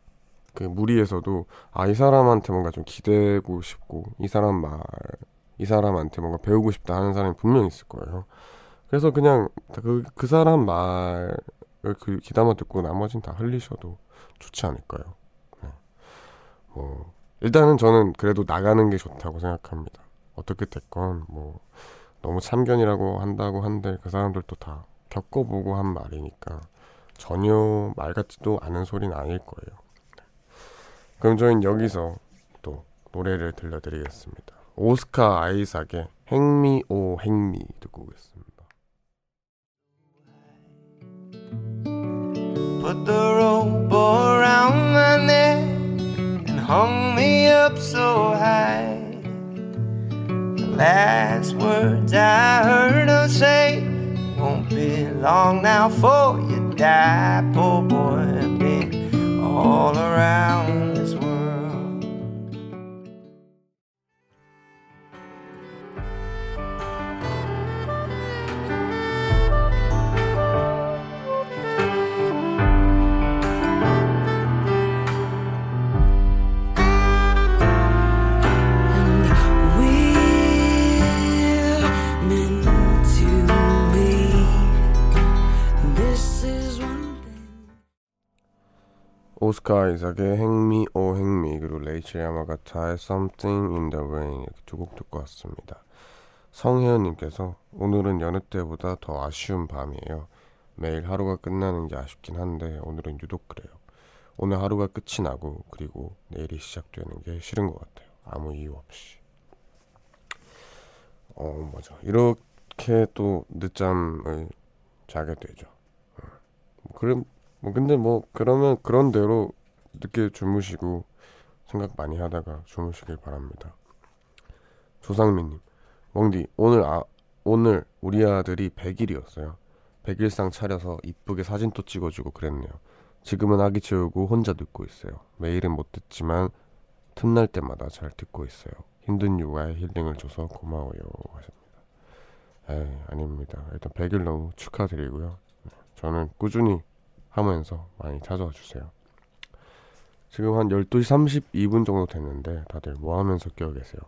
그 무리에서도 아 이 사람한테 뭔가 좀 기대고 싶고 이 사람 말 이 사람한테 뭔가 배우고 싶다 하는 사람이 분명히 있을 거예요. 그래서 그냥 그, 그 사람 말을 그 귀담아 듣고 나머진 다 흘리셔도 좋지 않을까요? 네. 뭐 일단은 저는 그래도 나가는 게 좋다고 생각합니다. 어떻게 됐건 뭐 너무 참견이라고 한다고 한들 그 사람들도 다 겪어보고 한 말이니까 전혀 말 같지도 않은 소리는 아닐 거예요. 그럼 저희는 여기서 또 노래를 들려드리겠습니다. 오스카 아이삭의 행미 오 행미 듣고 오겠습니다. Put the rope around my neck hung me up so high. The last words I heard her say won't be long now for you die, poor boy. Been all around 오스카 이삭의 행미 오 행미 그리고 레이첼 야마가타의 Something in the Rain 이렇게 두 곡 듣고 왔습니다. 성혜연님께서 오늘은 여느 때보다 더 아쉬운 밤이에요. 매일 하루가 끝나는 게 아쉽긴 한데 오늘은 유독 그래요. 오늘 하루가 끝이 나고 그리고 내일이 시작되는 게 싫은 것 같아요. 아무 이유 없이. 어 맞아. 이렇게 또 늦잠을 자게 되죠. 어. 그럼 뭐 근데 뭐 그러면 그런 대로 늦게 주무시고 생각 많이 하다가 주무시길 바랍니다. 조상민님, 멍디 오늘 아 오늘 우리 아들이 100일이었어요. 100일상 차려서 이쁘게 사진도 찍어주고 그랬네요. 지금은 아기 채우고 혼자 듣고 있어요. 매일은 못 듣지만 틈날 때마다 잘 듣고 있어요. 힘든 육아에 힐링을 줘서 고마워요 하십니다. 에이 아닙니다. 일단 100일 너무 축하드리고요. 저는 꾸준히 하면서 많이 찾아와 주세요. 지금 한 12시 32분 정도 됐는데 다들 뭐 하면서 깨어 계세요?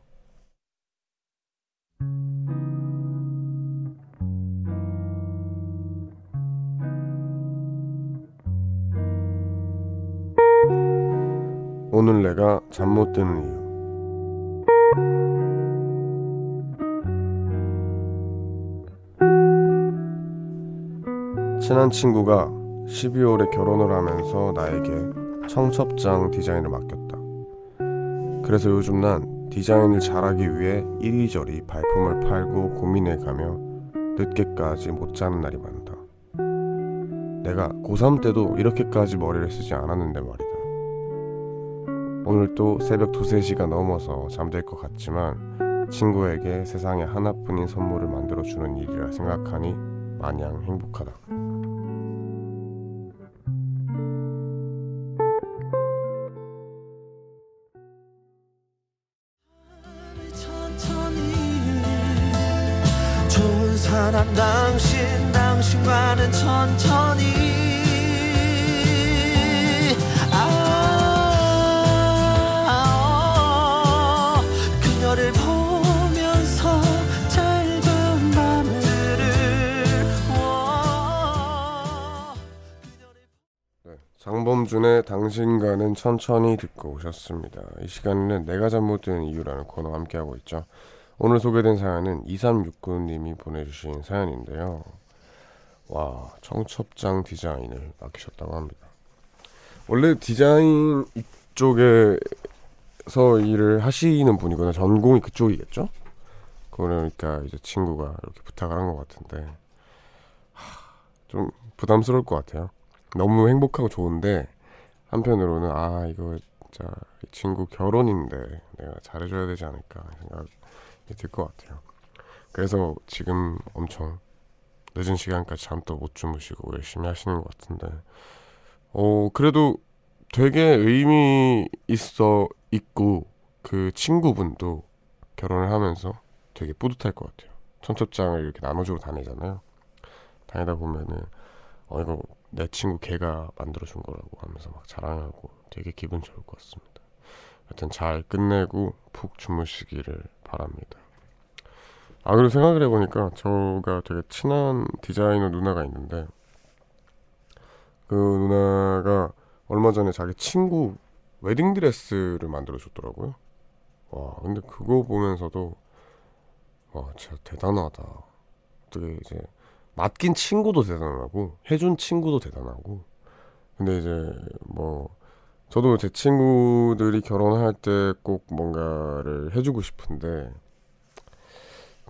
오늘 내가 잠 못 드는 이유. 친한 친구가 12월에 결혼을 하면서 나에게 청첩장 디자인을 맡겼다. 그래서 요즘 난 디자인을 잘하기 위해 이리저리 발품을 팔고 고민해 가며 늦게까지 못 자는 날이 많다. 내가 고3 때도 이렇게까지 머리를 쓰지 않았는데 말이다. 오늘 또 새벽 2, 3시가 넘어서 잠들 것 같지만 친구에게 세상에 하나뿐인 선물을 만들어 주는 일이라 생각하니 마냥 행복하다. 당신과는 천천히 듣고 오셨습니다. 이 시간에는 내가 잠못 드는 이유라는 코너 함께하고 있죠. 오늘 소개된 사연은 2369님이 보내주신 사연인데요. 와, 청첩장 디자인을 맡기셨다고 합니다. 원래 디자인 이쪽에서 일을 하시는 분이거나 전공이 그쪽이겠죠? 그러니까 이제 친구가 이렇게 부탁을 한 것 같은데, 하, 좀 부담스러울 것 같아요. 너무 행복하고 좋은데, 한편으로는, 아, 이거 진짜 이 친구 결혼인데 내가 잘해줘야 되지 않을까 생각 들것 같아요. 그래서 지금 엄청 늦은 시간까지 잠도 못 주무시고 열심히 하시는 것 같은데, 어, 그래도 되게 의미 있어 있고, 그 친구분도 결혼을 하면서 되게 뿌듯할 것 같아요. 청첩장을 이렇게 나눠주고 다니잖아요. 다니다 보면은, 어, 이거 내 친구 걔가 만들어준 거라고 하면서 막 자랑하고 되게 기분 좋을 것 같습니다. 여튼 잘 끝내고 푹 주무시기를 바랍니다. 아, 그리고 생각을 해보니까 저가 되게 친한 디자이너 누나가 있는데 그 누나가 얼마 전에 자기 친구 웨딩 드레스를 만들어 줬더라고요. 와, 근데 그거 보면서도 와, 진짜 대단하다. 어떻게 이제 맡긴 친구도 대단하고 해준 친구도 대단하고 근데 이제 뭐 저도 제 친구들이 결혼할 때 꼭 뭔가를 해주고 싶은데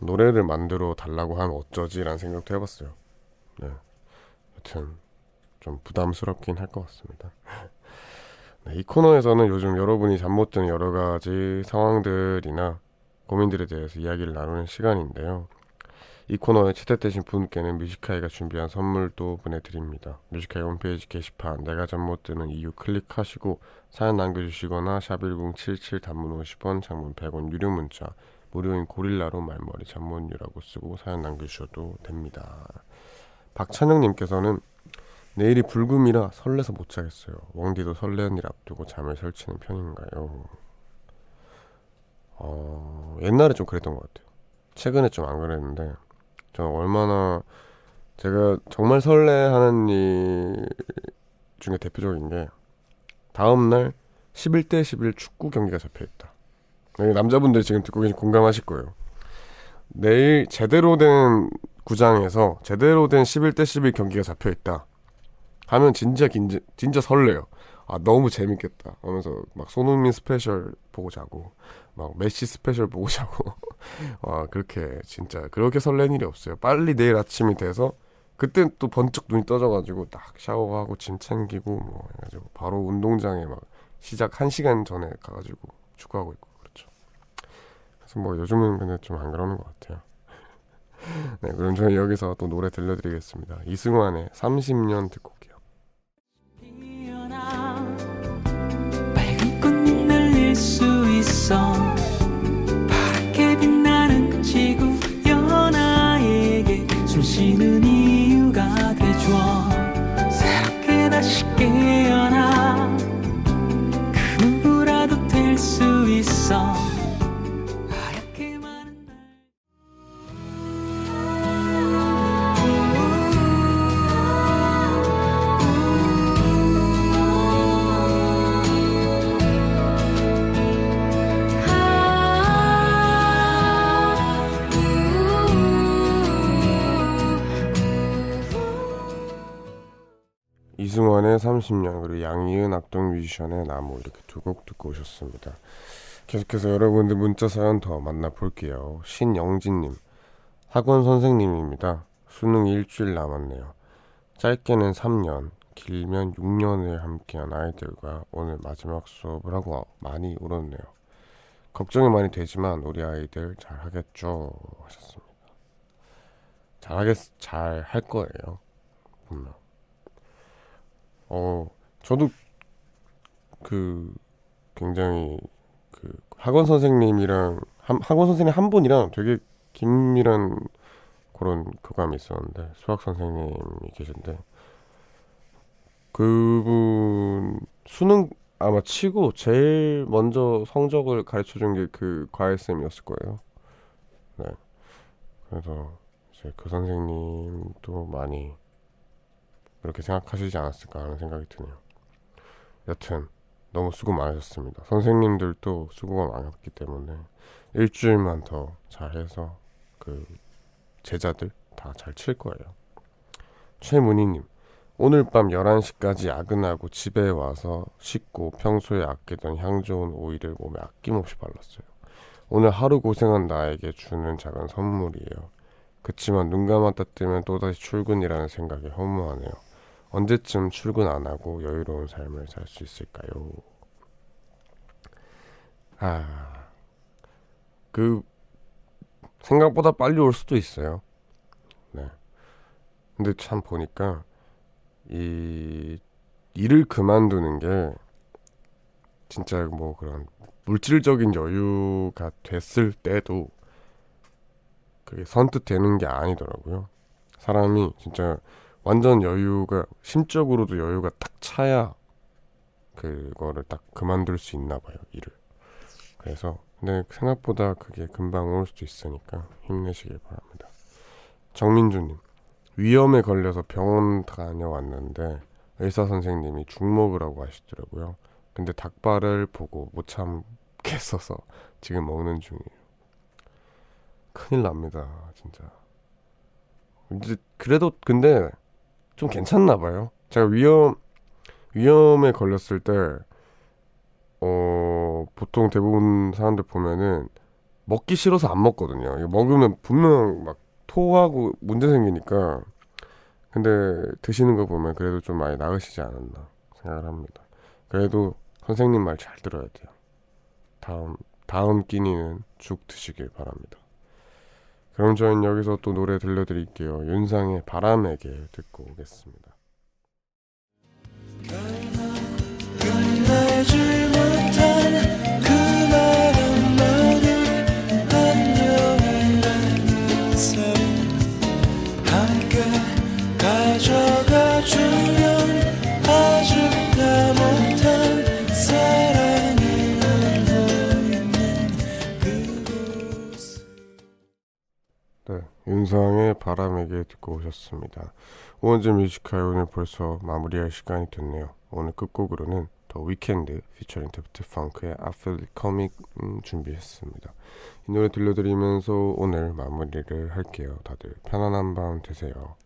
노래를 만들어 달라고 하면 어쩌지라는 생각도 해봤어요. 네. 여튼 좀 부담스럽긴 할 것 같습니다. 네, 이 코너에서는 요즘 여러분이 잠 못 드는 여러 가지 상황들이나 고민들에 대해서 이야기를 나누는 시간인데요. 이 코너에 채택되신 분께는 뮤지카이가 준비한 선물도 보내드립니다. 뮤지카이 홈페이지 게시판 내가 잠 못 드는 이유 클릭하시고 사연 남겨주시거나 샵1077 단문 50원 장문 100원 유료 문자 무료인 고릴라로 말머리 잠못유라고 쓰고 사연 남겨주셔도 됩니다. 박찬영님께서는 내일이 불금이라 설레서 못 자겠어요. 왕디도 설레는 일 앞두고 잠을 설치는 편인가요? 어, 옛날에 좀 그랬던 것 같아요. 최근에 좀 안 그랬는데 저는 얼마나 제가 정말 설레하는 일 중에 대표적인 게 다음날 11대 11 축구 경기가 잡혀있다. 네, 남자분들이 지금 듣고 계신 공감하실 거예요. 내일 제대로 된 구장에서 제대로 된 11대 11 경기가 잡혀 있다. 하면 진짜 긴지, 진짜 설레요. 아 너무 재밌겠다. 하면서 막 손흥민 스페셜 보고 자고 막 메시 스페셜 보고 자고 와 그렇게 진짜 그렇게 설레는 일이 없어요. 빨리 내일 아침이 돼서 그땐 또 번쩍 눈이 떠져가지고 딱 샤워하고 짐 챙기고 뭐 해가지고 바로 운동장에 막 시작 1시간 전에 가가지고 축구하고 있고 그래서 뭐 요즘은 근데 좀 안 그러는 것 같아요. 네, 그럼 저는 여기서 또 노래 들려드리겠습니다. 이승환의 30년 듣고 올게요. 수 있어. 파랗게 빛나는 지구 연하에게 숨쉬는 이승환의 30년 그리고 양희은 악동 뮤지션의 나무 이렇게 두 곡 듣고 오셨습니다. 계속해서 여러분들 문자 사연 더 만나볼게요. 신영진님 학원 선생님입니다. 수능 일주일 남았네요. 짧게는 3년, 길면 6년을 함께한 아이들과 오늘 마지막 수업을 하고 많이 울었네요. 걱정이 많이 되지만 우리 아이들 잘 하겠죠 하셨습니다. 잘하겠 잘 할 거예요. 분명. 어, 저도 그 굉장히 그 학원 선생님이랑 한, 학원 선생님 한 분이랑 되게 긴밀한 그런 교감이 있었는데 수학 선생님이 계신데 그분 수능 아마 치고 제일 먼저 성적을 가르쳐 준 게 그 과외 쌤이었을 거예요. 네. 그래서 이제 그 선생님도 많이 그렇게 생각하시지 않았을까 하는 생각이 드네요. 여튼 너무 수고 많으셨습니다. 선생님들도 수고가 많았기 때문에 일주일만 더 잘해서 그 제자들 다 잘 칠 거예요. 최문희님 오늘 밤 11시까지 야근하고 집에 와서 씻고 평소에 아끼던 향 좋은 오일을 몸에 아낌없이 발랐어요. 오늘 하루 고생한 나에게 주는 작은 선물이에요. 그치만 눈 감았다 뜨면 또다시 출근이라는 생각이 허무하네요. 언제쯤 출근 안 하고 여유로운 삶을 살 수 있을까요? 아, 그 생각보다 빨리 올 수도 있어요. 네. 근데 참 보니까 이 일을 그만두는 게 진짜 뭐 그런 물질적인 여유가 됐을 때도 그게 선뜻 되는 게 아니더라고요. 사람이 진짜 완전 여유가 심적으로도 여유가 딱 차야 그거를 딱 그만둘 수 있나 봐요 일을. 그래서 근데 생각보다 그게 금방 올 수도 있으니까 힘내시길 바랍니다. 정민주님 위험에 걸려서 병원 다녀왔는데 의사 선생님이 죽 먹으라고 하시더라고요. 근데 닭발을 보고 못 참겠어서 지금 먹는 중이에요. 큰일 납니다 진짜. 이제 그래도 근데 좀 괜찮나 봐요. 제가 위험 위험에 걸렸을 때 어, 보통 대부분 사람들 보면은 먹기 싫어서 안 먹거든요. 이거 먹으면 분명 막 토하고 문제 생기니까. 근데 드시는 거 보면 그래도 좀 많이 나으시지 않았나 생각을 합니다. 그래도 선생님 말 잘 들어야 돼요. 다음 다음 끼니는 죽 드시길 바랍니다. 그럼 저는 여기서 또 노래 들려드릴게요. 윤상의 바람에게 듣고 오겠습니다. 윤상의 바람에게 듣고 오셨습니다. 우원재 Music High 오늘 벌써 마무리할 시간이 됐네요. 오늘 끝곡으로는 The Weeknd 피처링 데프트 펑크의 It Coming 음, 준비했습니다. 이 노래 들려드리면서 오늘 마무리를 할게요. 다들 편안한 밤 되세요.